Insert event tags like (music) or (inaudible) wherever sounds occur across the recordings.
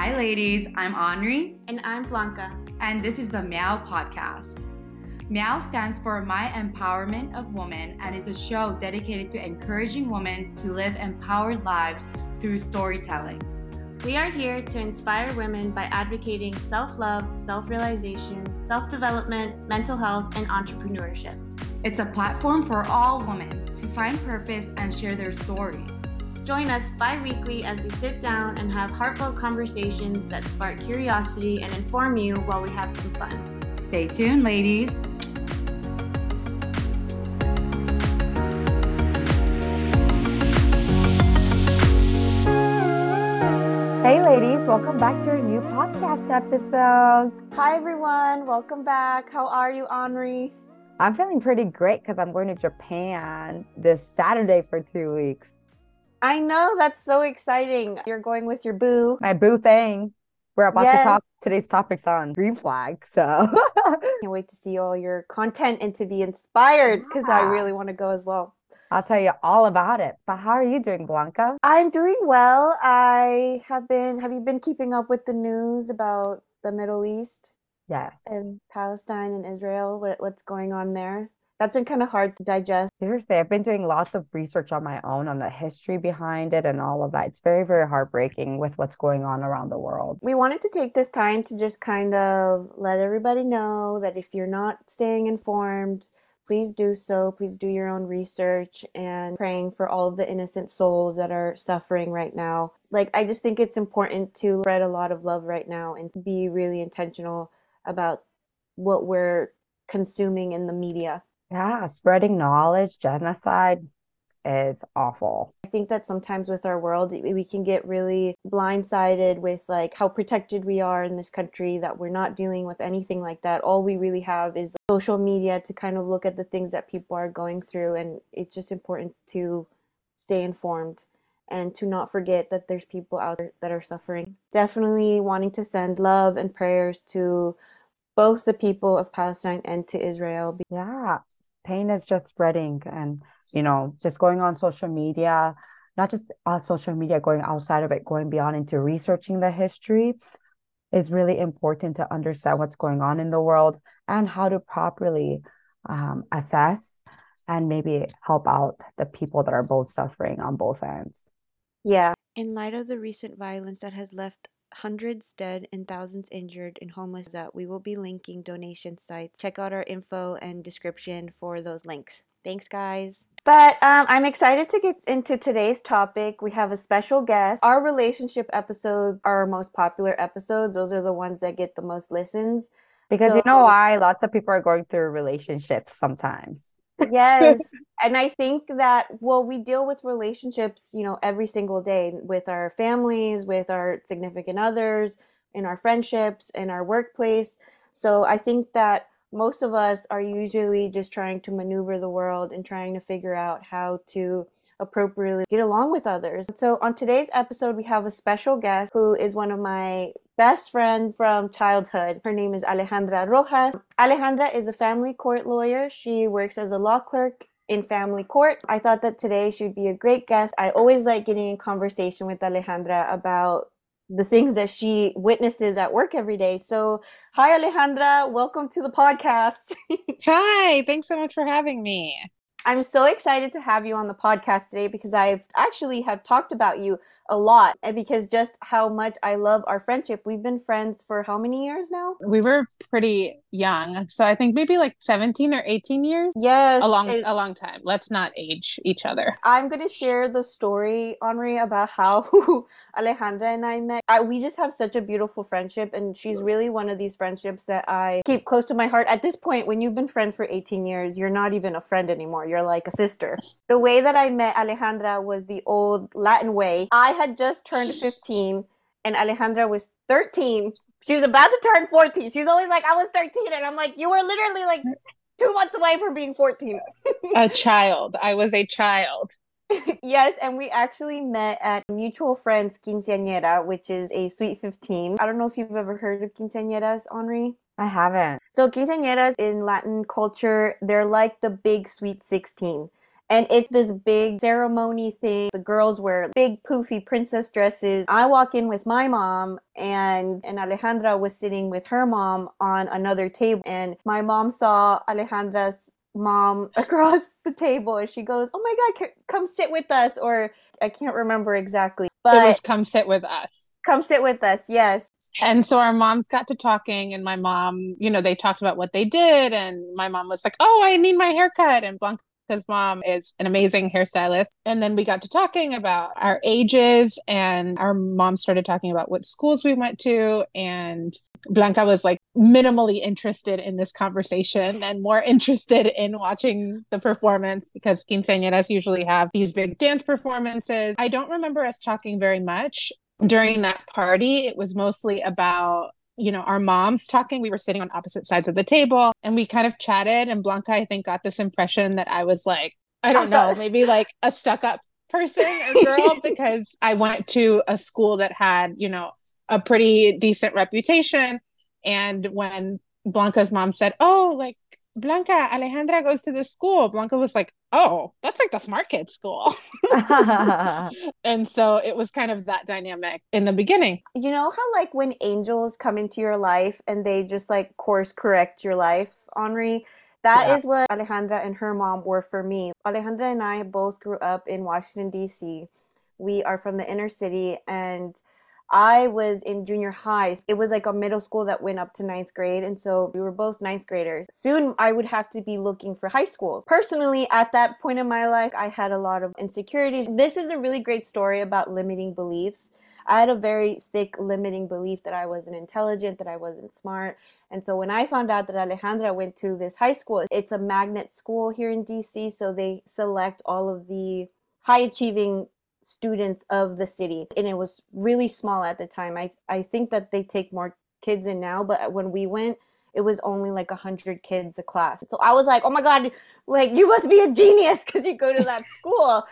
Hi, ladies. I'm Henri. And I'm Blanca. And this is the Meow Podcast. Meow stands for My Empowerment of Women and is a show dedicated to encouraging women to live empowered lives through storytelling. We are here to inspire women by advocating self love, self realization, self development, mental health, and entrepreneurship. It's a platform for all women to find purpose and share their stories. Join us bi weekly as we sit down and have heartfelt conversations that spark curiosity and inform you while we have some fun. Stay tuned, ladies. Hey, ladies, welcome back to our new podcast episode. Hi, everyone. Welcome back. How are you, Henri? I'm feeling pretty great because I'm going to Japan this Saturday for two weeks. I know. That's so exciting. You're going with your boo. My boo thing. We're about yes. to talk today's topics on green flag. So (laughs) can't wait to see all your content and to be inspired because yeah. I really want to go as well. I'll tell you all about it. But how are you doing, Blanca? I'm doing well. I have been have you been keeping up with the news about the Middle East? Yes. And Palestine and Israel, what, what's going on there? That's been kind of hard to digest. Seriously, I've been doing lots of research on my own on the history behind it and all of that. It's very, very heartbreaking with what's going on around the world. We wanted to take this time to just kind of let everybody know that if you're not staying informed, please do so. Please do your own research and praying for all of the innocent souls that are suffering right now. Like, I just think it's important to spread a lot of love right now and be really intentional about what we're consuming in the media. Yeah, spreading knowledge, genocide, is awful. I think that sometimes with our world, we can get really blindsided with like how protected we are in this country, that we're not dealing with anything like that. All we really have is social media to kind of look at the things that people are going through. And it's just important to stay informed and to not forget that there's people out there that are suffering. Definitely wanting to send love and prayers to both the people of Palestine and to Israel. Yeah, pain is just spreading and you know, just going on social media, not just on social media, going outside of it, going beyond into researching the history is really important to understand what's going on in the world and how to properly um, assess and maybe help out the people that are both suffering on both ends. Yeah. In light of the recent violence that has left hundreds dead and thousands injured and homeless that we will be linking donation sites. Check out our info and description for those links. Thanks, guys. But um, I'm excited to get into today's topic. We have a special guest. Our relationship episodes are our most popular episodes. Those are the ones that get the most listens. Because so, you know why? Lots of people are going through relationships sometimes. Yes. (laughs) And I think that, well, we deal with relationships, you know, every single day with our families, with our significant others, in our friendships, in our workplace. So I think that most of us are usually just trying to maneuver the world and trying to figure out how to appropriately get along with others. So, on today's episode, we have a special guest who is one of my best friends from childhood. Her name is Alejandra Rojas. Alejandra is a family court lawyer. She works as a law clerk in family court. I thought that today she would be a great guest. I always like getting in conversation with Alejandra about the things that she witnesses at work every day. So, hi Alejandra, welcome to the podcast. (laughs) hi, thanks so much for having me. I'm so excited to have you on the podcast today because I've actually have talked about you a lot and because just how much I love our friendship. We've been friends for how many years now? We were pretty young. So I think maybe like 17 or 18 years. Yes. A long it, a long time. Let's not age each other. I'm going to share the story, Henri, about how (laughs) Alejandra and I met. I, we just have such a beautiful friendship and she's really one of these friendships that I keep close to my heart. At this point, when you've been friends for 18 years, you're not even a friend anymore. You're like a sister. The way that I met Alejandra was the old Latin way. I had just turned 15 and Alejandra was 13. She was about to turn 14. She's always like, I was 13. And I'm like, you were literally like two months away from being 14. a child. I was a child. (laughs) (laughs) yes, and we actually met at mutual friends quinceañera, which is a sweet 15. I don't know if you've ever heard of quinceañeras, Henri. I haven't. So quinceañeras in Latin culture, they're like the big sweet 16 And it's this big ceremony thing. The girls wear big poofy princess dresses. I walk in with my mom and and Alejandra was sitting with her mom on another table and my mom saw Alejandra's mom (laughs) across the table and she goes, "Oh my god, come sit with us." Or I can't remember exactly. But it was come sit with us. Come sit with us. Yes. And so our moms got to talking and my mom, you know, they talked about what they did and my mom was like, "Oh, I need my haircut." And Blanca's mom is an amazing hairstylist. And then we got to talking about our ages and our mom started talking about what schools we went to and Blanca was like minimally interested in this conversation and more interested in watching the performance because quinceañeras usually have these big dance performances. I don't remember us talking very much during that party. It was mostly about you know, our moms talking. We were sitting on opposite sides of the table and we kind of chatted. And Blanca, I think, got this impression that I was like, I don't know, maybe like a stuck up person or girl (laughs) because I went to a school that had, you know, a pretty decent reputation. And when Blanca's mom said, Oh, like Blanca, Alejandra goes to this school, Blanca was like, Oh, that's like the smart kid school. (laughs) and so it was kind of that dynamic in the beginning. You know how, like, when angels come into your life and they just like course correct your life, Henri? That yeah. is what Alejandra and her mom were for me. Alejandra and I both grew up in Washington, D.C. We are from the inner city, and I was in junior high. It was like a middle school that went up to ninth grade. And so we were both ninth graders. Soon I would have to be looking for high schools. Personally, at that point in my life, I had a lot of insecurities. This is a really great story about limiting beliefs. I had a very thick limiting belief that I wasn't intelligent, that I wasn't smart. And so when I found out that Alejandra went to this high school, it's a magnet school here in DC. So they select all of the high achieving students of the city. And it was really small at the time. I, I think that they take more kids in now, but when we went, it was only like a hundred kids a class. So I was like, oh my God, like you must be a genius because you go to that (laughs) school.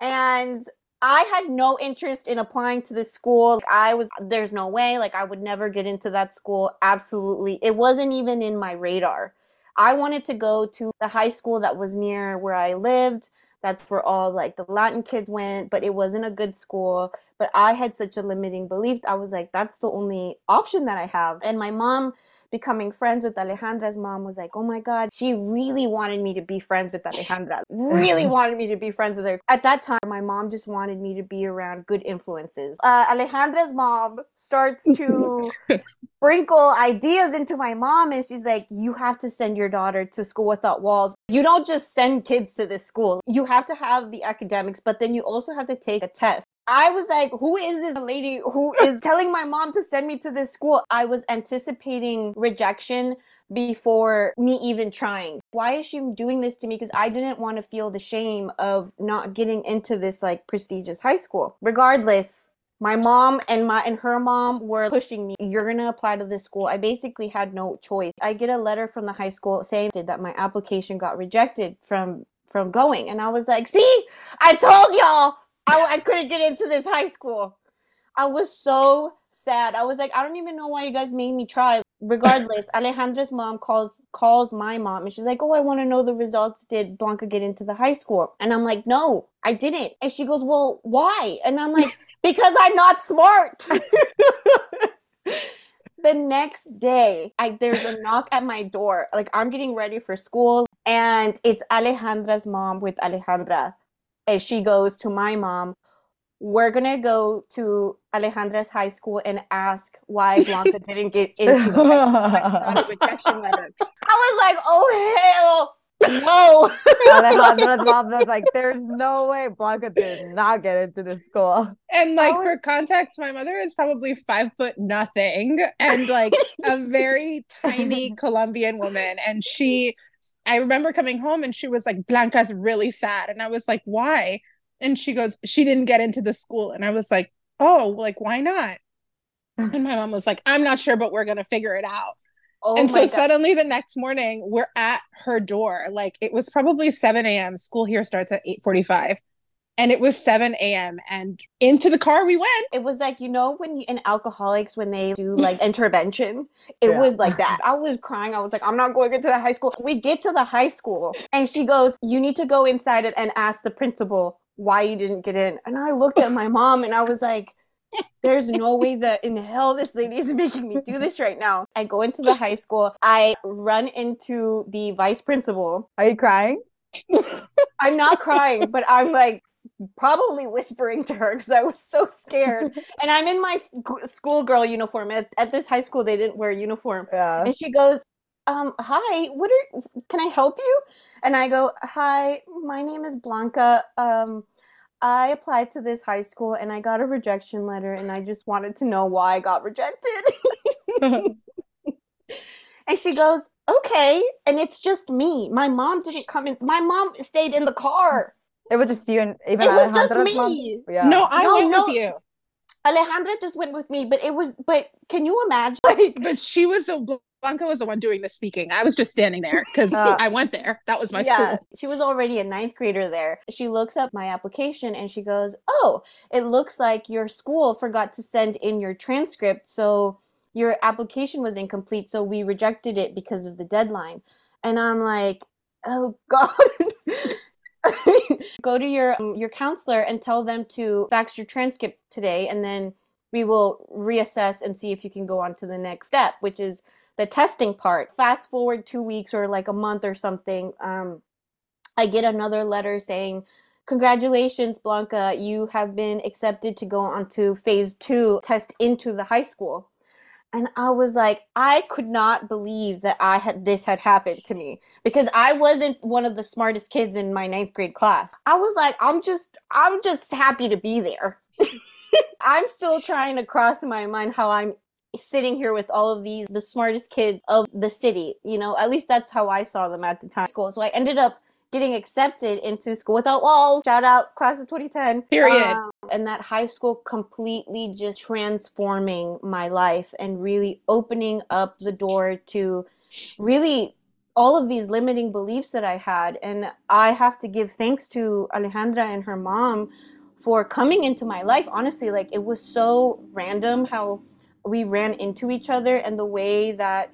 And I had no interest in applying to this school. I was, there's no way, like, I would never get into that school. Absolutely. It wasn't even in my radar. I wanted to go to the high school that was near where I lived. That's where all like the Latin kids went, but it wasn't a good school. But I had such a limiting belief. I was like, that's the only option that I have. And my mom, becoming friends with Alejandra's mom was like, oh my God, she really wanted me to be friends with Alejandra, really (laughs) wanted me to be friends with her. At that time, my mom just wanted me to be around good influences. Uh, Alejandra's mom starts to (laughs) sprinkle ideas into my mom, and she's like, you have to send your daughter to school without walls. You don't just send kids to this school. You have to have the academics, but then you also have to take a test. I was like, who is this lady who is (laughs) telling my mom to send me to this school? I was anticipating rejection before me even trying. Why is she doing this to me? Because I didn't want to feel the shame of not getting into this like prestigious high school. Regardless, my mom and my and her mom were pushing me you're going to apply to this school i basically had no choice i get a letter from the high school saying that my application got rejected from from going and i was like see i told y'all I, I couldn't get into this high school. I was so sad. I was like, I don't even know why you guys made me try. Regardless, (laughs) Alejandra's mom calls calls my mom and she's like, Oh, I want to know the results. Did Blanca get into the high school? And I'm like, No, I didn't. And she goes, Well, why? And I'm like, (laughs) Because I'm not smart. the next day, I there's a (laughs) knock at my door. Like I'm getting ready for school, and it's Alejandra's mom with Alejandra and she goes to my mom we're gonna go to Alejandra's high school and ask why Blanca (laughs) didn't get into the high school. rejection letter. I was like, oh hell no. (laughs) Alejandra's mom was like, there's no way Blanca did not get into this school. And like was... for context, my mother is probably five foot nothing and like a (laughs) very tiny Colombian woman. And she I remember coming home and she was like, Blanca's really sad. And I was like, why? And she goes, she didn't get into the school. And I was like, oh, like, why not? Hmm. And my mom was like, I'm not sure, but we're going to figure it out. Oh and so God. suddenly the next morning we're at her door. Like it was probably 7 a.m. School here starts at 8:45. And it was 7 a.m. and into the car we went. It was like, you know, when you, in alcoholics, when they do like (laughs) intervention, it Yeah. was like that. (laughs) I was crying. I was like, I'm not going into the high school. We get to the high school and she goes, You need to go inside it and ask the principal why you didn't get in. And I looked at my mom and I was like, there's no way that in hell this lady is making me do this right now. I go into the high school. I run into the vice principal. Are you crying? I'm not crying, but I'm like probably whispering to her because I was so scared. (laughs) And I'm in my schoolgirl uniform. At, at this high school, they didn't wear uniform. Yeah. And she goes, um, hi, what are, can I help you? And I go, hi, my name is Blanca. Um, I applied to this high school and I got a rejection letter and I just wanted to know why I got rejected. (laughs) and she goes, okay. And it's just me. My mom didn't come in. My mom stayed in the car. It was just you and even It was just Alejandra's mom? me. Yeah. No, I No, went no. with you. Alejandra just went with me, but it was, but can you imagine? (laughs) Like, But she was the Blanca was the one doing the speaking. I was just standing there because (laughs) Uh, I went there. That was my yeah, school. she was already a ninth grader there. She looks up my application and she goes, Oh, it looks like your school forgot to send in your transcript. So your application was incomplete. So we rejected it because of the deadline. And I'm like, Oh, (laughs) God. Go to your um, your counselor and tell them to fax your transcript today, and then we will reassess and see if you can go on to the next step, which is the testing part. Fast forward two weeks or like a month or something, um, I get another letter saying, Congratulations, Blanca, you have been accepted to go on to phase two test into the high school. And I was like, I could not believe that I had this had happened to me because I wasn't one of the smartest kids in my ninth grade class. I was like, I'm just, I'm just happy to be there. (laughs) I'm still trying to cross in my mind how I'm sitting here with all of these the smartest kids of the city you know at least that's how i saw them at the time school so i ended up getting accepted into school without walls. Shout out class of 2010 Period. Um, and that high school completely just transforming my life and really opening up the door to really all of these limiting beliefs that i had. And i have to give thanks to alejandra and her mom for coming into my life. Honestly like it was so random how we ran into each other and the way that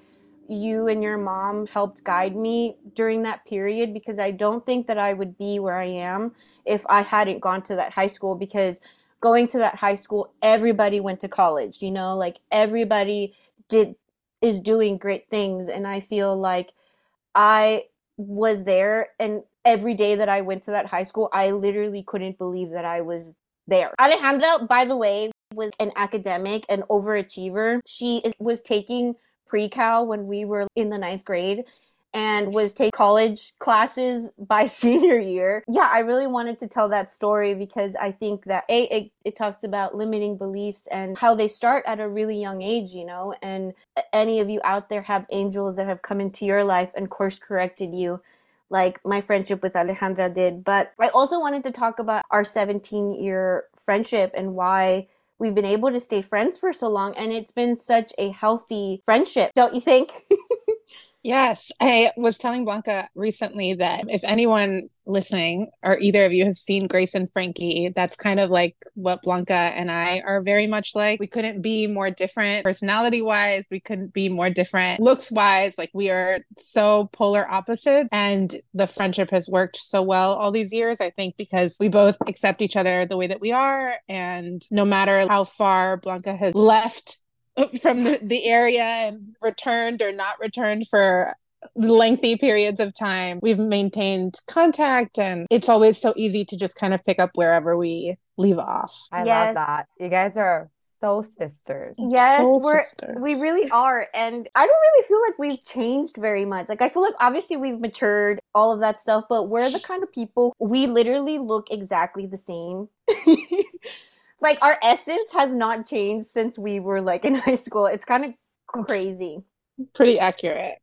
you and your mom helped guide me during that period because I don't think that I would be where I am if I hadn't gone to that high school because going to that high school everybody went to college you know like everybody did is doing great things and I feel like I was there and every day that I went to that high school I literally couldn't believe that I was there. Alejandra by the way was an academic an overachiever. She is, was taking pre-cal when we were in the ninth grade and was taking college classes (laughs) by senior year. Yeah, I really wanted to tell that story because I think that a it, it talks about limiting beliefs and how they start at a really young age, you know. And any of you out there have angels that have come into your life and course corrected you like my friendship with Alejandra did. But I also wanted to talk about our 17 year friendship and why we've been able to stay friends for so long. And it's been such a healthy friendship, don't you think? (laughs) Yes, I was telling Blanca recently that if anyone listening or either of you have seen Grace and Frankie, that's kind of like what Blanca and I are very much like. We couldn't be more different personality wise, we couldn't be more different looks wise. Like we are so polar opposite, and the friendship has worked so well all these years. I think because we both accept each other the way that we are, and no matter how far Blanca has left from the, the area and returned or not returned for lengthy periods of time. We've maintained contact and it's always so easy to just kind of pick up wherever we leave off. I Yes. love that. You guys are so sisters. Yes, Soul we're sisters. we really are, and I don't really feel like we've changed very much. Like I feel like obviously we've matured, all of that stuff, but we're the (sighs) kind of people we literally look exactly the same. (laughs) like our essence has not changed since we were like (laughs) in high school. It's kind of crazy. It's pretty accurate.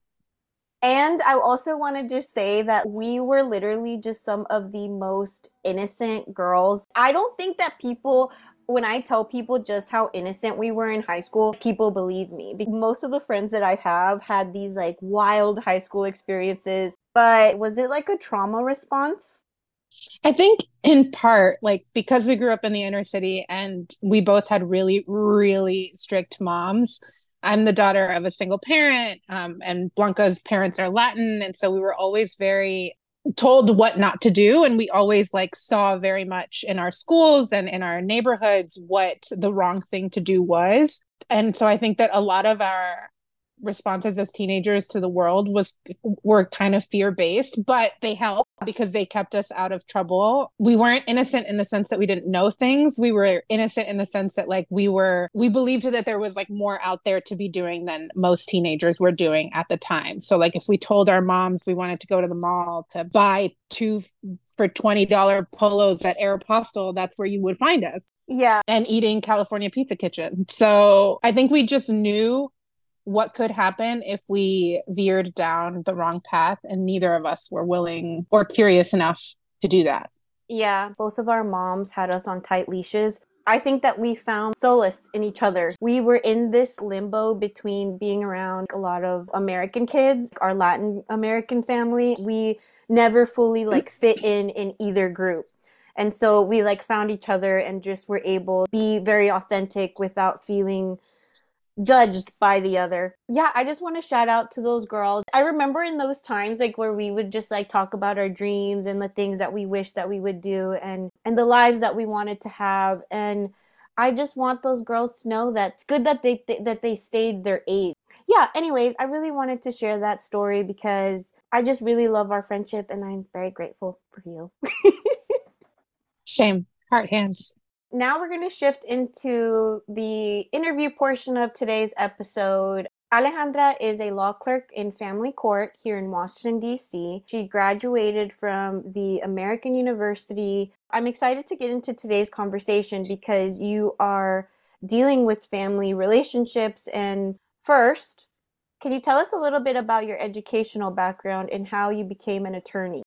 And I also want to just say that we were literally just some of the most innocent girls. I don't think that people, when I tell people just how innocent we were in high school, people believe me. Most of the friends that I have had these like wild high school experiences. But was it like a trauma response? I think in part, like because we grew up in the inner city and we both had really, really strict moms. I'm the daughter of a single parent, um, and Blanca's parents are Latin. And so we were always very told what not to do. And we always like saw very much in our schools and in our neighborhoods what the wrong thing to do was. And so I think that a lot of our responses as teenagers to the world was were kind of fear based but they helped because they kept us out of trouble. We weren't innocent in the sense that we didn't know things. We were innocent in the sense that like we were we believed that there was like more out there to be doing than most teenagers were doing at the time. So like if we told our moms we wanted to go to the mall to buy two for $20 polos at aeropostale that's where you would find us. Yeah. And eating california pizza kitchen. So i think we just knew what could happen if we veered down the wrong path and neither of us were willing or curious enough to do that. Yeah, both of our moms had us on tight leashes. I think that we found solace in each other. We were in this limbo between being around a lot of American kids, our Latin American family. We never fully like fit in in either group. And so we like found each other and just were able to be very authentic without feeling judged by the other. Yeah, I just want to shout out to those girls. I remember in those times like where we would just like talk about our dreams and the things that we wish that we would do and and the lives that we wanted to have and I just want those girls to know that it's good that they th- that they stayed their age. Yeah, anyways, I really wanted to share that story because I just really love our friendship and I'm very grateful for you. (laughs) Same. Heart hands now we're going to shift into the interview portion of today's episode. Alejandra is a law clerk in family court here in Washington, D.C. She graduated from the American University. I'm excited to get into today's conversation because you are dealing with family relationships. And first, can you tell us a little bit about your educational background and how you became an attorney?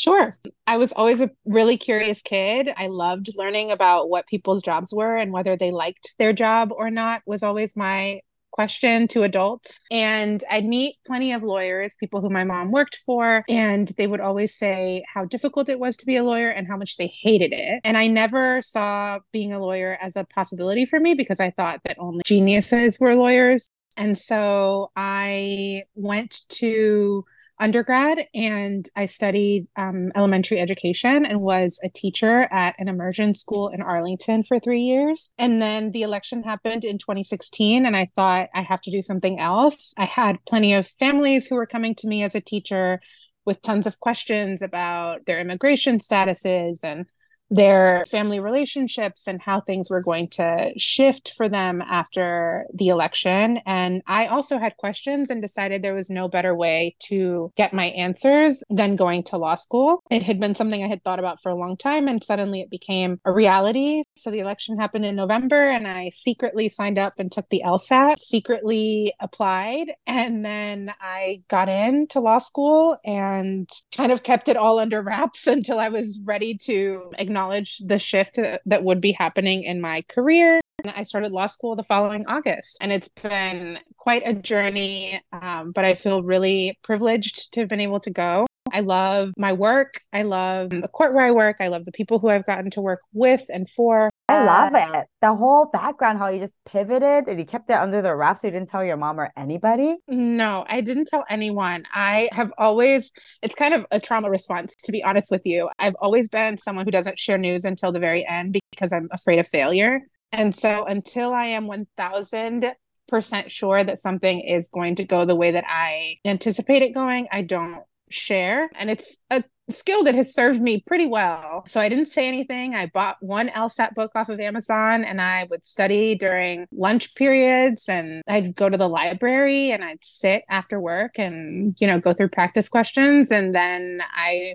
Sure. I was always a really curious kid. I loved learning about what people's jobs were and whether they liked their job or not was always my question to adults. And I'd meet plenty of lawyers, people who my mom worked for, and they would always say how difficult it was to be a lawyer and how much they hated it. And I never saw being a lawyer as a possibility for me because I thought that only geniuses were lawyers. And so I went to undergrad and I studied um, elementary education and was a teacher at an immersion school in Arlington for three years. And then the election happened in 2016, and I thought I have to do something else. I had plenty of families who were coming to me as a teacher with tons of questions about their immigration statuses and their family relationships and how things were going to shift for them after the election. And I also had questions and decided there was no better way to get my answers than going to law school. It had been something I had thought about for a long time, and suddenly it became a reality. So the election happened in November, and I secretly signed up and took the LSAT, secretly applied, and then I got into law school and kind of kept it all under wraps (laughs) until I was ready to acknowledge acknowledge the shift that would be happening in my career. And I started law school the following August, and it's been quite a journey. Um, but I feel really privileged to have been able to go. I love my work. I love the court where I work. I love the people who I've gotten to work with and for. I love um, it. The whole background, how you just pivoted and you kept it under the wraps. You didn't tell your mom or anybody. No, I didn't tell anyone. I have always, it's kind of a trauma response, to be honest with you. I've always been someone who doesn't share news until the very end because I'm afraid of failure. And so until I am 1000 percent sure that something is going to go the way that I anticipate it going, I don't share. And it's a skill that has served me pretty well. So I didn't say anything. I bought one LSAT book off of Amazon and I would study during lunch periods and I'd go to the library and I'd sit after work and, you know, go through practice questions. And then I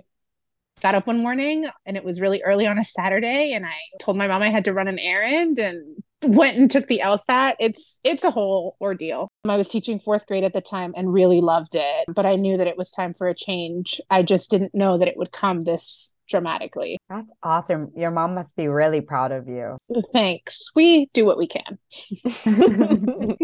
got up one morning and it was really early on a Saturday and I told my mom I had to run an errand and went and took the LSAT. It's it's a whole ordeal. I was teaching fourth grade at the time and really loved it, but I knew that it was time for a change. I just didn't know that it would come this dramatically. That's awesome. Your mom must be really proud of you. Thanks. We do what we can. (laughs)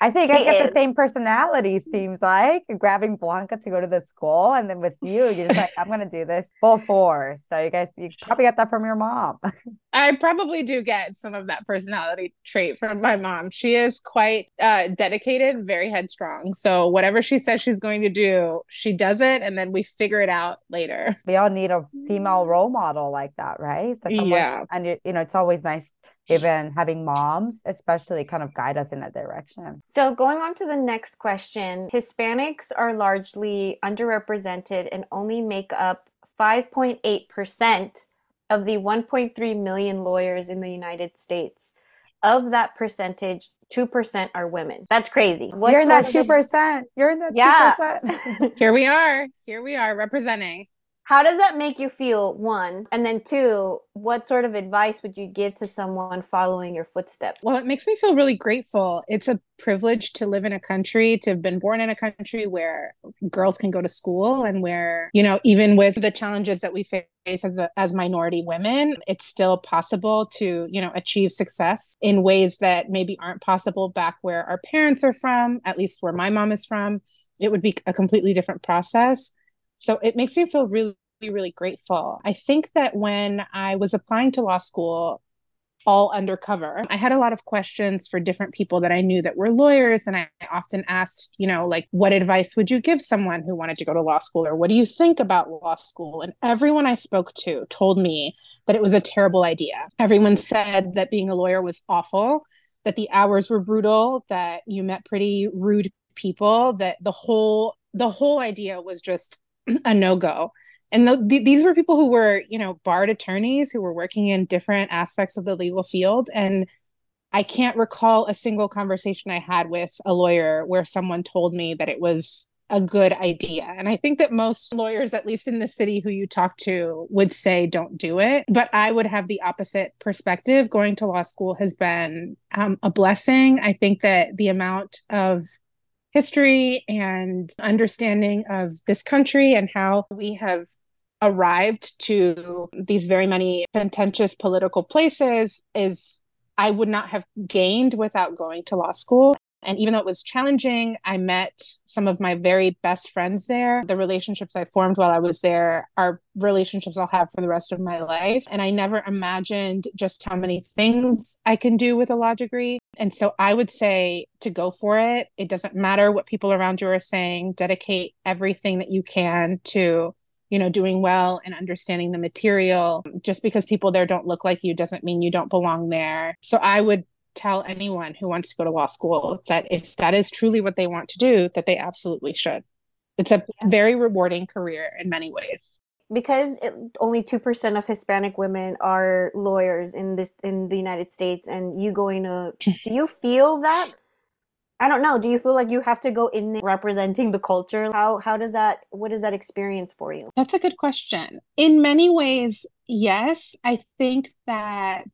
I think she I get is. the same personality, seems like grabbing Blanca to go to the school. And then with you, you're just like, I'm going to do this full force. So you guys, you (laughs) probably got that from your mom. (laughs) I probably do get some of that personality trait from my mom. She is quite uh, dedicated, very headstrong. So whatever she says she's going to do, she does it. And then we figure it out later. We all need a female role model like that, right? Someone, yeah. And, you know, it's always nice even having moms especially kind of guide us in that direction so going on to the next question hispanics are largely underrepresented and only make up 5.8% of the 1.3 million lawyers in the united states. Of that percentage 2% are women. That's crazy. What you're in that 2% you're in that yeah. 2% here we are. Here we are representing. How does that make you feel one? And then two what sort of advice would you give to someone following your footsteps? Well it makes me feel really grateful. It's a privilege to live in a country to have been born in a country where girls can go to school and where you know even with the challenges that we face as a, as minority women it's still possible to you know achieve success in ways that maybe aren't possible back where our parents are from at least where my mom is from it would be a completely different process so it makes me feel really, really grateful. I think that when I was applying to law school, all undercover. I had a lot of questions for different people that I knew that were lawyers. And I often asked, you know, like, what advice would you give someone who wanted to go to law school? Or what do you think about law school? And everyone I spoke to told me that it was a terrible idea. Everyone said that being a lawyer was awful, that the hours were brutal, that you met pretty rude people, that the whole the whole idea was just (clears throat) a no go. And the, the, these were people who were, you know, barred attorneys who were working in different aspects of the legal field. And I can't recall a single conversation I had with a lawyer where someone told me that it was a good idea. And I think that most lawyers, at least in the city who you talk to, would say don't do it. But I would have the opposite perspective. Going to law school has been um, a blessing. I think that the amount of history and understanding of this country and how we have arrived to these very many contentious political places is I would not have gained without going to law school. And even though it was challenging, I met some of my very best friends there. The relationships I formed while I was there are relationships I'll have for the rest of my life. And I never imagined just how many things I can do with a law degree. And so I would say to go for it. It doesn't matter what people around you are saying, dedicate everything that you can to you know doing well and understanding the material just because people there don't look like you doesn't mean you don't belong there so i would tell anyone who wants to go to law school that if that is truly what they want to do, that they absolutely should. It's a very rewarding career in many ways. Because it, only two percent of Hispanic women are lawyers in this in the United States, and you going to, (laughs) do you feel that? I don't know. Do you feel like you have to go in there representing the culture? How how does that? What is that experience for you? That's a good question. In many ways, yes. I think that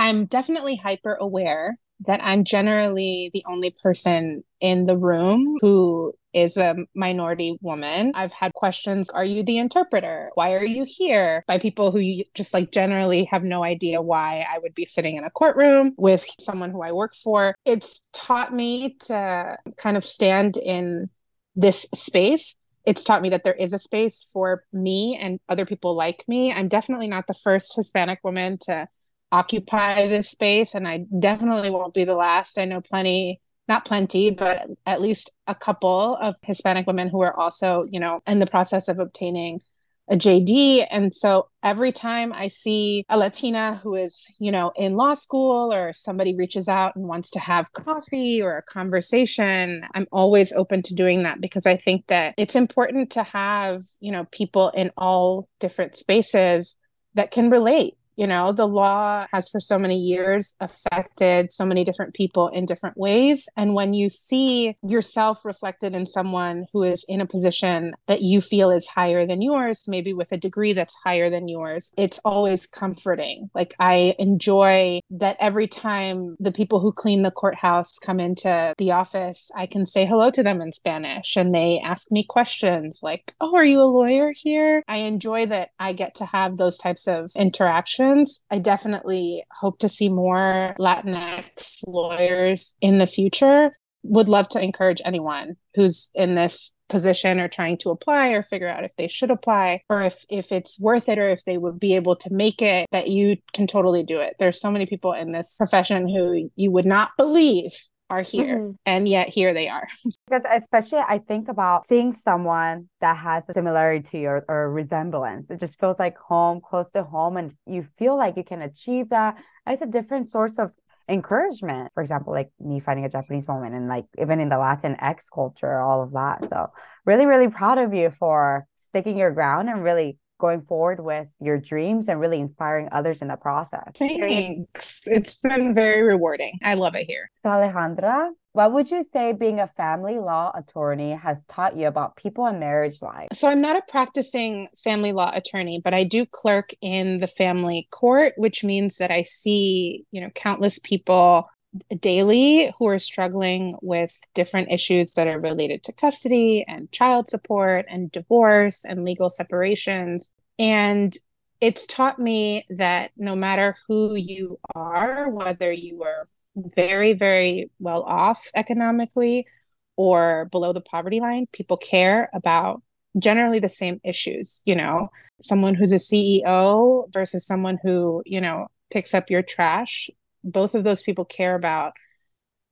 I'm definitely hyper aware that I'm generally the only person in the room who is a minority woman. I've had questions Are you the interpreter? Why are you here? By people who just like generally have no idea why I would be sitting in a courtroom with someone who I work for. It's taught me to kind of stand in this space. It's taught me that there is a space for me and other people like me. I'm definitely not the first Hispanic woman to occupy this space and I definitely won't be the last. I know plenty not plenty, but at least a couple of Hispanic women who are also, you know, in the process of obtaining a JD. And so every time I see a Latina who is, you know, in law school or somebody reaches out and wants to have coffee or a conversation, I'm always open to doing that because I think that it's important to have, you know, people in all different spaces that can relate You know, the law has for so many years affected so many different people in different ways. And when you see yourself reflected in someone who is in a position that you feel is higher than yours, maybe with a degree that's higher than yours, it's always comforting. Like I enjoy that every time the people who clean the courthouse come into the office, I can say hello to them in Spanish and they ask me questions like, Oh, are you a lawyer here? I enjoy that I get to have those types of interactions. I definitely hope to see more Latinx lawyers in the future. Would love to encourage anyone who's in this position or trying to apply or figure out if they should apply or if if it's worth it or if they would be able to make it that you can totally do it there's so many people in this profession who you would not believe are here mm-hmm. and yet here they are. (laughs) Because especially i think about seeing someone that has a similarity or, or resemblance it just feels like home close to home and you feel like you can achieve that. It's a different source of encouragement for example like me finding a japanese woman and like even in the latin x culture all of that. So really really proud of you for sticking your ground and really going forward with your dreams and really inspiring others in the process. Thanks. It's been very rewarding. I love it here. So, Alejandra, what would you say being a family law attorney has taught you about people and marriage life? So, I'm not a practicing family law attorney, but I do clerk in the family court, which means that I see, you know, countless people daily who are struggling with different issues that are related to custody and child support and divorce and legal separations. And it's taught me that no matter who you are, whether you are very, very well off economically or below the poverty line, people care about generally the same issues. You know, someone who's a CEO versus someone who, you know, picks up your trash both of those people care about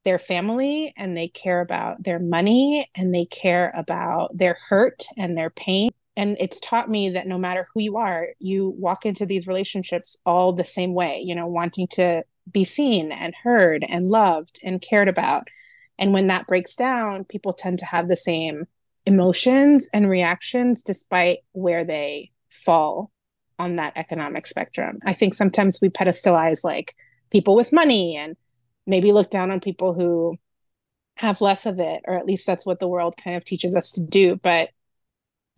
their family and they care about their money and they care about their hurt and their pain. And it's taught me that no matter who you are, you walk into these relationships all the same way, you know, wanting to be seen and heard and loved and cared about. And when that breaks down, people tend to have the same emotions and reactions despite where they fall on that economic spectrum. I think sometimes we pedestalize like people with money and maybe look down on people who have less of it or at least that's what the world kind of teaches us to do. But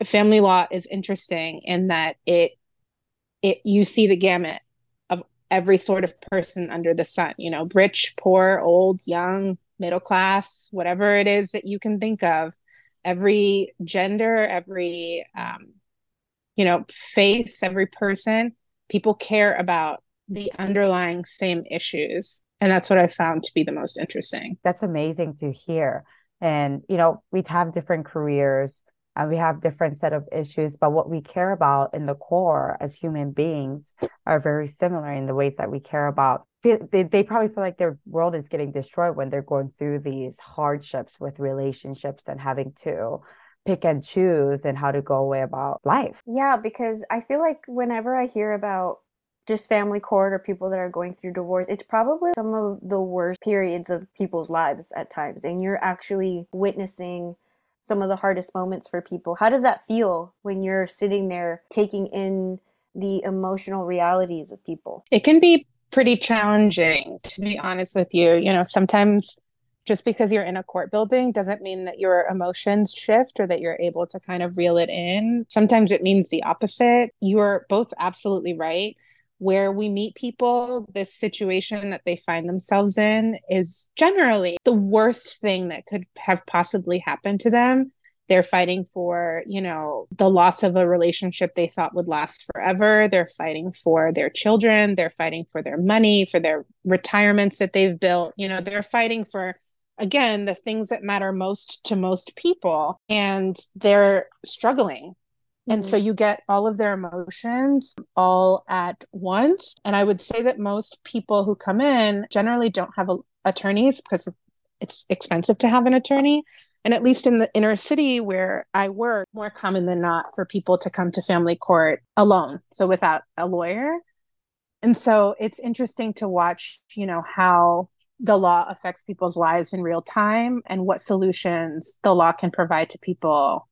family law is interesting in that it it you see the gamut of every sort of person under the sun you know rich poor old young middle class whatever it is that you can think of. Every gender every um, you know face every person people care about the underlying same issues. And that's what I found to be the most interesting. That's amazing to hear. And, you know, we have different careers and we have different set of issues, but what we care about in the core as human beings are very similar in the ways that we care about. They, they probably feel like their world is getting destroyed when they're going through these hardships with relationships and having to pick and choose and how to go away about life. Yeah, because I feel like whenever I hear about just family court or people that are going through divorce, it's probably some of the worst periods of people's lives at times. And you're actually witnessing some of the hardest moments for people. How does that feel when you're sitting there taking in the emotional realities of people? It can be pretty challenging, to be honest with you. You know, sometimes just because you're in a court building doesn't mean that your emotions shift or that you're able to kind of reel it in. Sometimes it means the opposite. You're both absolutely right where we meet people, this situation that they find themselves in is generally the worst thing that could have possibly happened to them. They're fighting for, you know, the loss of a relationship they thought would last forever. They're fighting for their children. They're fighting for their money, for their retirements that they've built. You know, they're fighting for again the things that matter most to most people and they're struggling and so mm-hmm. you get all of their emotions all at once. And I would say that most people who come in generally don't have a, attorneys because it's expensive to have an attorney. And at least in the inner city where I work, more common than not for people to come to family court alone, so without a lawyer. And so it's interesting to watch, you know, how the law affects people's lives in real time and what solutions the law can provide to people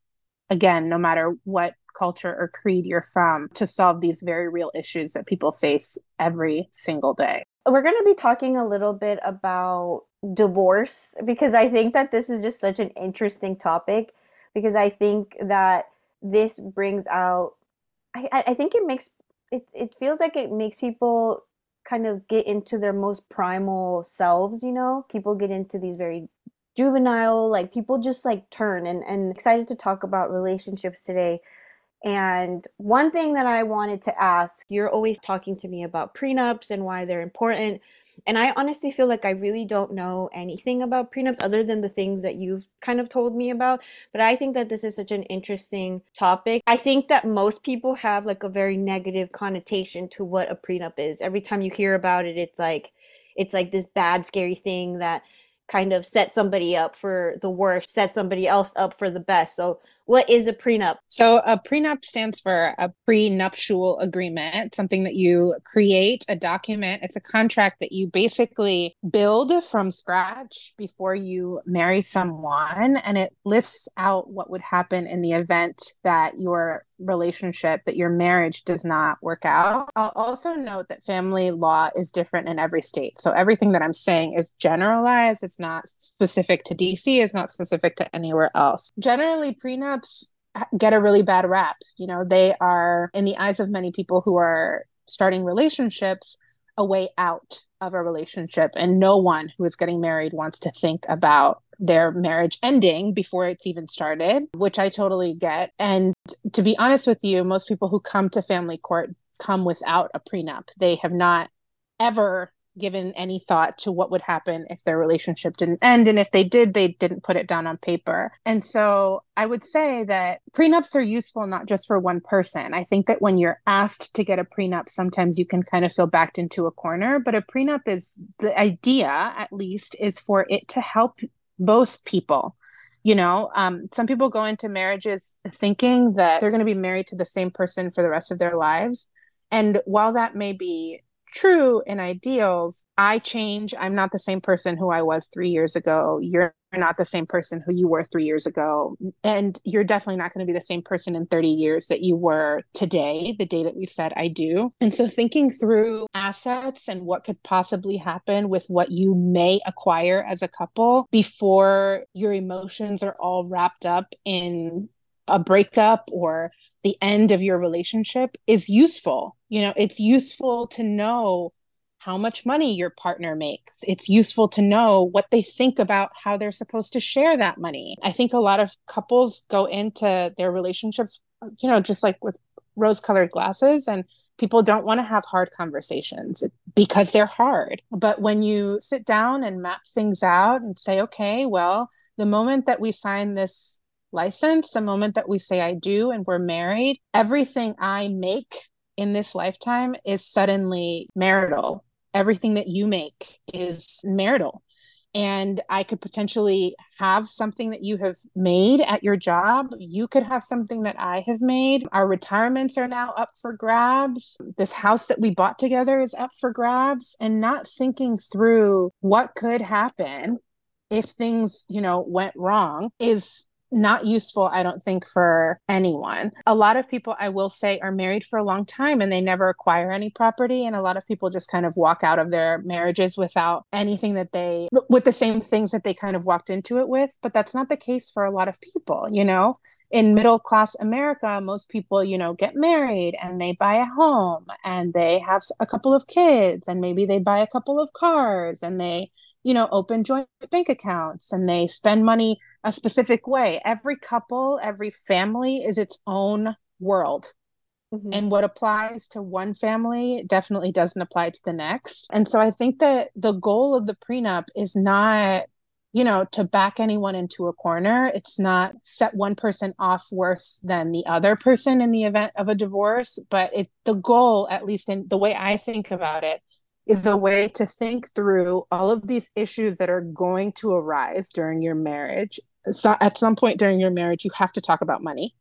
again no matter what culture or creed you're from to solve these very real issues that people face every single day. We're going to be talking a little bit about divorce because I think that this is just such an interesting topic because I think that this brings out I, I think it makes it, it feels like it makes people kind of get into their most primal selves, you know? People get into these very juvenile, like people just like turn and, and excited to talk about relationships today. And one thing that I wanted to ask, you're always talking to me about prenups and why they're important. And I honestly feel like I really don't know anything about prenups other than the things that you've kind of told me about. But I think that this is such an interesting topic. I think that most people have like a very negative connotation to what a prenup is. Every time you hear about it, it's like, it's like this bad, scary thing that kind of set somebody up for the worst, set somebody else up for the best. So what is a prenup? So, a prenup stands for a prenuptial agreement, something that you create, a document. It's a contract that you basically build from scratch before you marry someone. And it lists out what would happen in the event that your relationship, that your marriage does not work out. I'll also note that family law is different in every state. So, everything that I'm saying is generalized, it's not specific to DC, it's not specific to anywhere else. Generally, prenup prenups get a really bad rap. You know, they are, in the eyes of many people who are starting relationships, a way out of a relationship. And no one who is getting married wants to think about their marriage ending before it's even started, which I totally get. And to be honest with you, most people who come to family court come without a prenup. They have not ever given any thought to what would happen if their relationship didn't end. And if they did, they didn't put it down on paper. And so I would say that prenups are useful not just for one person. I think that when you're asked to get a prenup, sometimes you can kind of feel backed into a corner. But a prenup is the idea, at least, is for it to help both people you know um, some people go into marriages thinking that they're going to be married to the same person for the rest of their lives and while that may be true in ideals, I change. I'm not the same person who I was three years ago. You're not the same person who you were three years ago. And you're definitely not going to be the same person in 30 years that you were today, the day that we said I do. And so thinking through assets and what could possibly happen with what you may acquire as a couple before your emotions are all wrapped up in a breakup or the end of your relationship is useful. You know, it's useful to know how much money your partner makes. It's useful to know what they think about how they're supposed to share that money. I think a lot of couples go into their relationships, you know, just like with rose colored glasses and people don't want to have hard conversations because they're hard. But when you sit down and map things out and say, okay, well, the moment that we sign this license, the moment that we say I do and we're married, everything I make in this lifetime is suddenly marital. Everything that you make is marital. And I could potentially have something that you have made at your job. You could have something that I have made. Our retirements are now up for grabs. This house that we bought together is up for grabs. And not thinking through what could happen if things, you know, went wrong is not useful, I don't think, for anyone. A lot of people, I will say, are married for a long time and they never acquire any property. And a lot of people just kind of walk out of their marriages without anything that they, with the same things that they kind of walked into it with. But that's not the case for a lot of people, you know? in middle class America, most people, you know, get married and they buy a home and they have a couple of kids and maybe they buy a couple of cars and they, you know, open joint bank accounts and they spend money a specific way. Every couple, every family is its own world. Mm-hmm. And what applies to one family definitely doesn't apply to the next. And so I think that the goal of the prenup is not, you know, to back anyone into a corner. It's not set one person off worse than the other person in the event of a divorce, but it the goal, at least in the way I think about it, is a way to think through all of these issues that are going to arise during your marriage. So at some point during your marriage, you have to talk about money.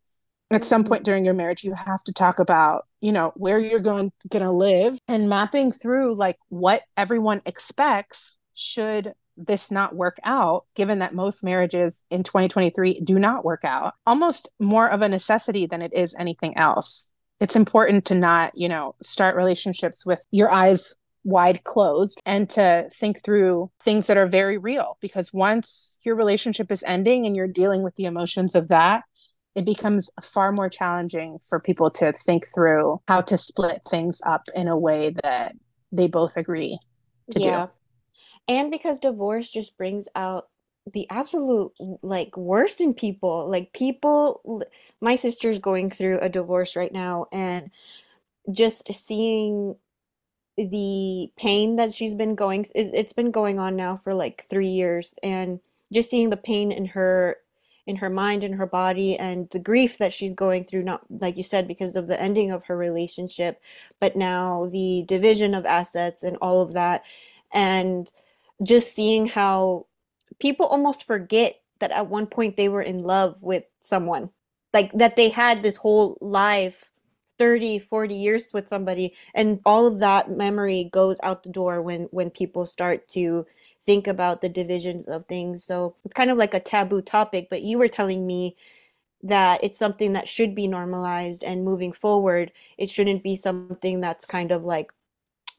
At some mm-hmm. point during your marriage, you have to talk about, you know, where you're going to live and mapping through like what everyone expects should this not work out, given that most marriages in 2023 do not work out, almost more of a necessity than it is anything else. It's important to not, you know, start relationships with your eyes wide closed and to think through things that are very real because once your relationship is ending and you're dealing with the emotions of that it becomes far more challenging for people to think through how to split things up in a way that they both agree to yeah. do. And because divorce just brings out the absolute like worst in people. Like people my sister's going through a divorce right now and just seeing the pain that she's been going it, it's been going on now for like 3 years and just seeing the pain in her in her mind and her body and the grief that she's going through not like you said because of the ending of her relationship but now the division of assets and all of that and just seeing how people almost forget that at one point they were in love with someone like that they had this whole life 30 40 years with somebody and all of that memory goes out the door when when people start to think about the divisions of things. So it's kind of like a taboo topic, but you were telling me that it's something that should be normalized and moving forward, it shouldn't be something that's kind of like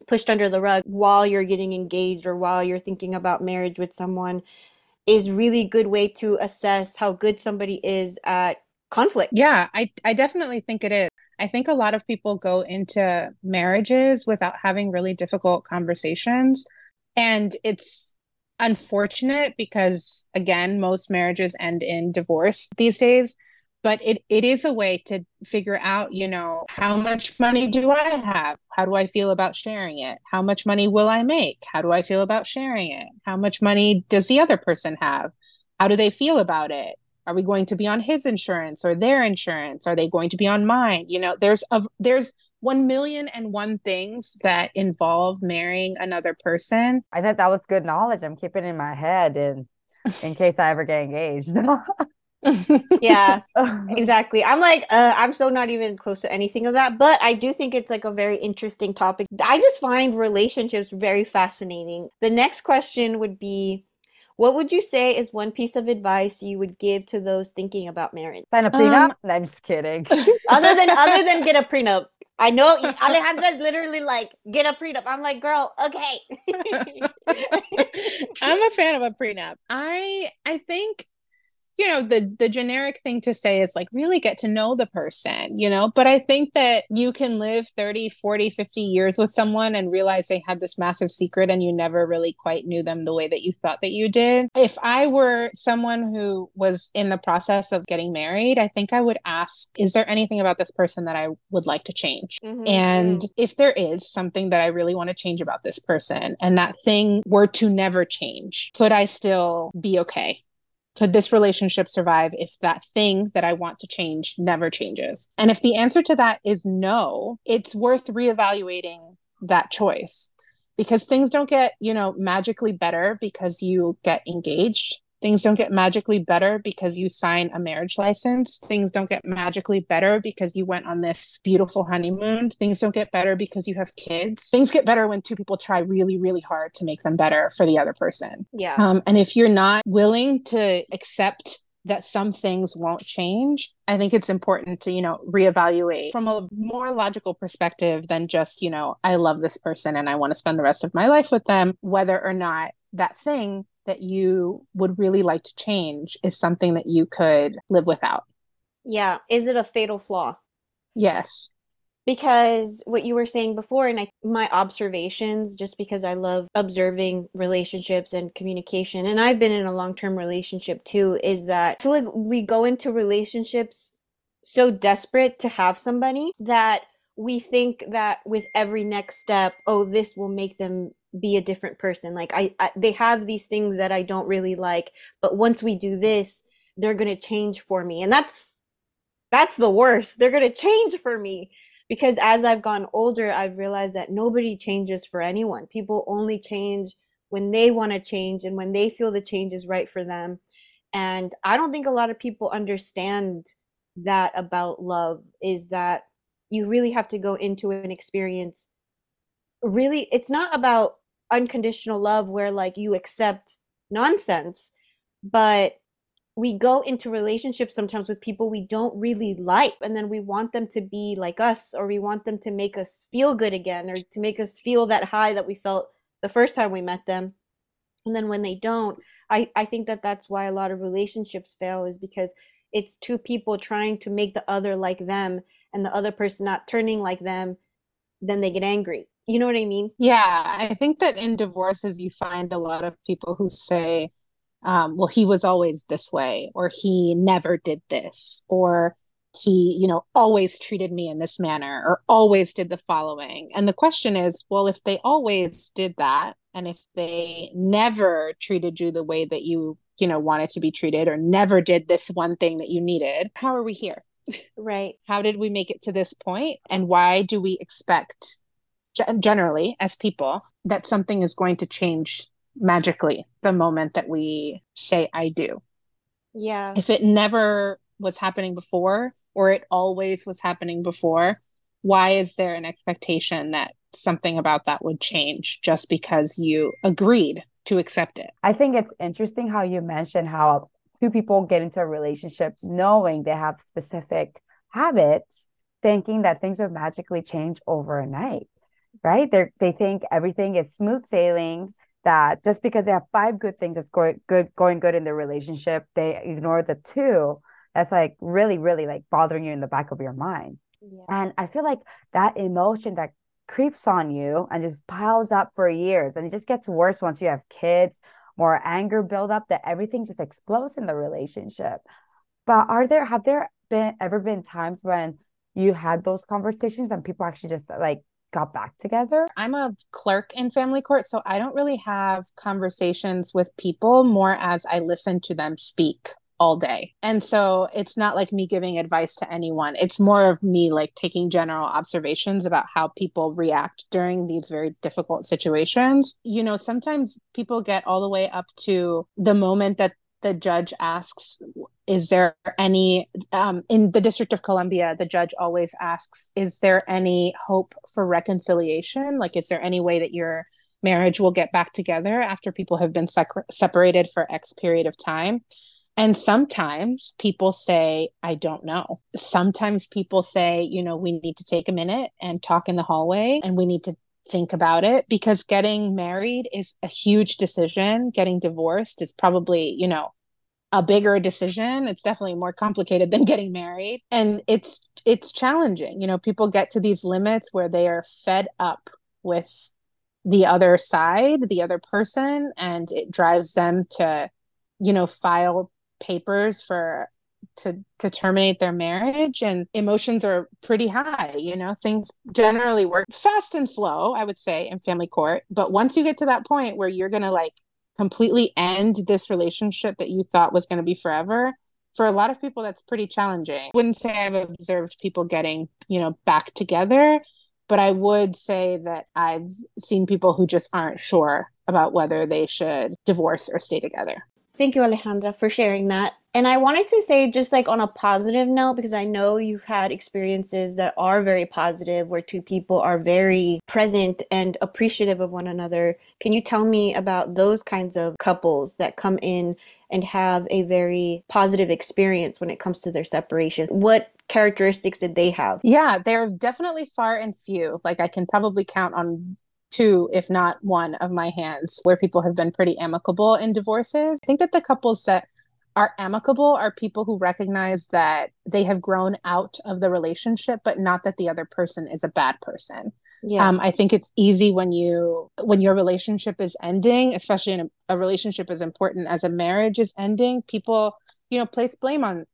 pushed under the rug while you're getting engaged or while you're thinking about marriage with someone is really good way to assess how good somebody is at conflict. Yeah, I I definitely think it is. I think a lot of people go into marriages without having really difficult conversations and it's unfortunate because again most marriages end in divorce these days but it, it is a way to figure out you know how much money do i have? How do i feel about sharing it? How much money will i make? How do i feel about sharing it? How much money does the other person have? How do they feel about it are we going to be on his insurance or their insurance are they going to be on mine you know there's a there's one million and one things that involve marrying another person. I thought that was good knowledge. I'm keeping in my head and in (laughs) case I ever get engaged. (laughs) yeah, (laughs) exactly. I'm like, uh, I'm so not even close to anything of that, but I do think it's like a very interesting topic. I just find relationships very fascinating. The next question would be what would you say is one piece of advice you would give to those thinking about marriage? Sign a prenup? Um, I'm just kidding. (laughs) other than other than get a prenup. I know (laughs) Alejandra's literally like, get a prenup. I'm like, girl, okay. (laughs) I'm a fan of a prenup. I I think you know the the generic thing to say is like really get to know the person you know? But i think that you can live 30 40 50 years with someone and realize they had this massive secret and you never really quite knew them the way that you thought that you did. If i were someone who was in the process of getting married i think i would ask is there anything about this person that i would like to change? Mm-hmm. and if there is something that i really want to change about this person and that thing were to never change could i still be okay could this relationship survive if that thing that I want to change never changes? And if the answer to that is no, it's worth reevaluating that choice because things don't get, you know, magically better because you get engaged. Things don't get magically better because you sign a marriage license. Things don't get magically better because you went on this beautiful honeymoon. Things don't get better because you have kids. Things get better when two people try really, really hard to make them better for the other person. Yeah. Um, and if you're not willing to accept that some things won't change i think it's important to you know reevaluate from a more logical perspective than just you know i love this person and i want to spend the rest of my life with them whether or not that thing that you would really like to change is something that you could live without. Yeah. Is it a fatal flaw? Yes. Because what you were saying before, and I, my observations, just because I love observing relationships and communication, and I've been in a long term relationship too, is that I feel like we go into relationships so desperate to have somebody that we think that with every next step, oh, this will make them be a different person. Like I, I, they have these things that i don't really like but once we do this they're going to change for me. And that's that's the worst. They're going to change for me. Because as i've gone older i've realized that nobody changes for anyone. People only change when they want to change and when they feel the change is right for them. And i don't think a lot of people understand that about love is that you really have to go into an experience really it's not about unconditional love where like you accept nonsense but we go into relationships sometimes with people we don't really like and then we want them to be like us or we want them to make us feel good again or to make us feel that high that we felt the first time we met them. And then when they don't i i think that that's why a lot of relationships fail is because it's two people trying to make the other like them and the other person not turning like them then they get angry you know what i mean yeah i think that in divorces you find a lot of people who say um, well, he was always this way, or he never did this, or he, you know, always treated me in this manner, or always did the following. And the question is, well, if they always did that, and if they never treated you the way that you, you know, wanted to be treated, or never did this one thing that you needed, how are we here? Right. how did we make it to this point? And why do we expect, generally, as people, that something is going to change magically the moment that we say I do. Yeah. If it never was happening before or it always was happening before, why is there an expectation that something about that would change just because you agreed to accept it? I think it's interesting how you mentioned how two people get into a relationship knowing they have specific habits, thinking that things would magically change overnight, right? They they think everything is smooth sailing that just because they have five good things that's going good going good in their relationship, they ignore the two that's like really, really like bothering you in the back of your mind. Yeah. And I feel like that emotion that creeps on you and just piles up for years and it just gets worse once you have kids, more anger build up that everything just explodes in the relationship. But are there have there been ever been times when you had those conversations and people actually just like got back together. I'm a clerk in family court, so I don't really have conversations with people more as I listen to them speak all day. And so it's not like me giving advice to anyone. It's more of me like taking general observations about how people react during these very difficult situations. You know, sometimes people get all the way up to the moment that the judge asks is there any um, in the district of columbia the judge always asks is there any hope for reconciliation? Like is there any way that your marriage will get back together after people have been sec- separated for x period of time? And sometimes people say i don't know. Sometimes people say you know we need to take a minute and talk in the hallway and we need to think about it because getting married is a huge decision. Getting divorced is probably, you know, a bigger decision. It's definitely more complicated than (laughs) getting married. And it's it's challenging. You know, people get to these limits where they are fed up with the other side, the other person, and it drives them to, you know, file papers for to to terminate their marriage and emotions are pretty high you know? Things generally work fast and slow i would say in family court but once you get to that point where you're going to like completely end this relationship that you thought was going to be forever for a lot of people that's pretty challenging. I wouldn't say i've observed people getting you know back together but i would say that i've seen people who just aren't sure about whether they should divorce or stay together Thank you, Alejandra, for sharing that. And I wanted to say, just like on a positive note, because I know you've had experiences that are very positive where two people are very present and appreciative of one another. Can you tell me about those kinds of couples that come in and have a very positive experience when it comes to their separation? What characteristics did they have? Yeah, they're definitely far and few. Like I can probably count on two, if not one, of my hands where people have been pretty amicable in divorces. I think that the couples that are amicable are people who recognize that they have grown out of the relationship, but not that the other person is a bad person. Yeah. Um, I think it's easy when you when your relationship is ending, especially in a, a relationship as important as a marriage is ending. People, you know, place blame on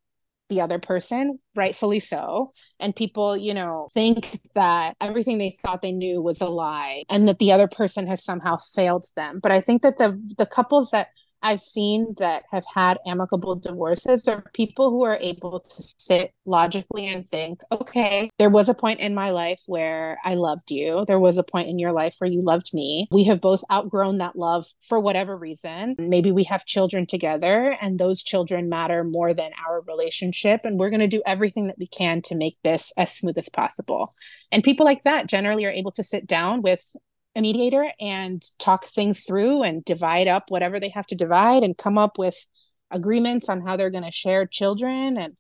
the other person, rightfully so. And people, you know, think that everything they thought they knew was a lie and that the other person has somehow failed them. But I think that the the couples that I've seen that have had amicable divorces are people who are able to sit logically and think, okay, there was a point in my life where I loved you. There was a point in your life where you loved me. We have both outgrown that love for whatever reason. Maybe we have children together and those children matter more than our relationship. And we're going to do everything that we can to make this as smooth as possible. And people like that generally are able to sit down with a mediator and talk things through and divide up whatever they have to divide and come up with agreements on how they're going to share children and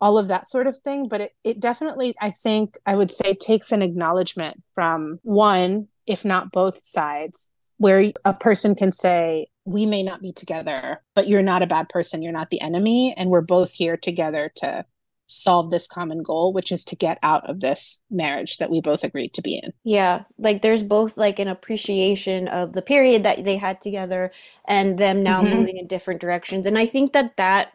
all of that sort of thing. But it, it definitely i think i would say takes an acknowledgement from one if not both sides where a person can say we may not be together but you're not a bad person. You're not the enemy. And we're both here together to solve this common goal which is to get out of this marriage that we both agreed to be in. Yeah like there's both like an appreciation of the period that they had together and them now mm-hmm. moving in different directions. And i think that that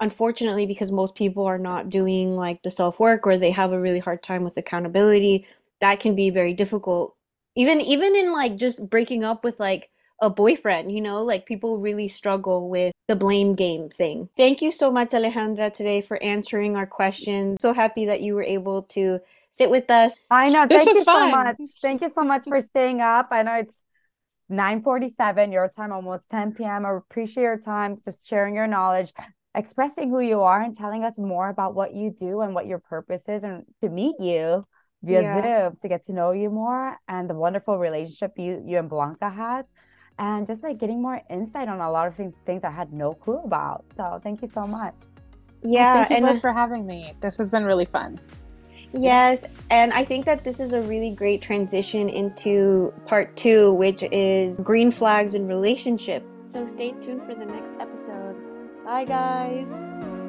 unfortunately because most people are not doing like the self work or they have a really hard time with accountability that can be very difficult. Even even in like just breaking up with like a boyfriend you know like people really struggle with the blame game thing thank you so much alejandra today for answering our questions so happy that you were able to sit with us i know thank you fun. so much thank you so much for staying up i know it's 9:47 your time almost 10 p.m. I appreciate your time just sharing your knowledge expressing who you are and telling us more about what you do and what your purpose is and to meet you via yeah. Zoom to get to know you more and the wonderful relationship you you and Blanca has and just like getting more insight on a lot of things things I had no clue about. So thank you so much. Yeah, thank you and both for having me. This has been really fun. Yes, and I think that this is a really great transition into part two, which is green flags in relationship. So stay tuned for the next episode. Bye, guys.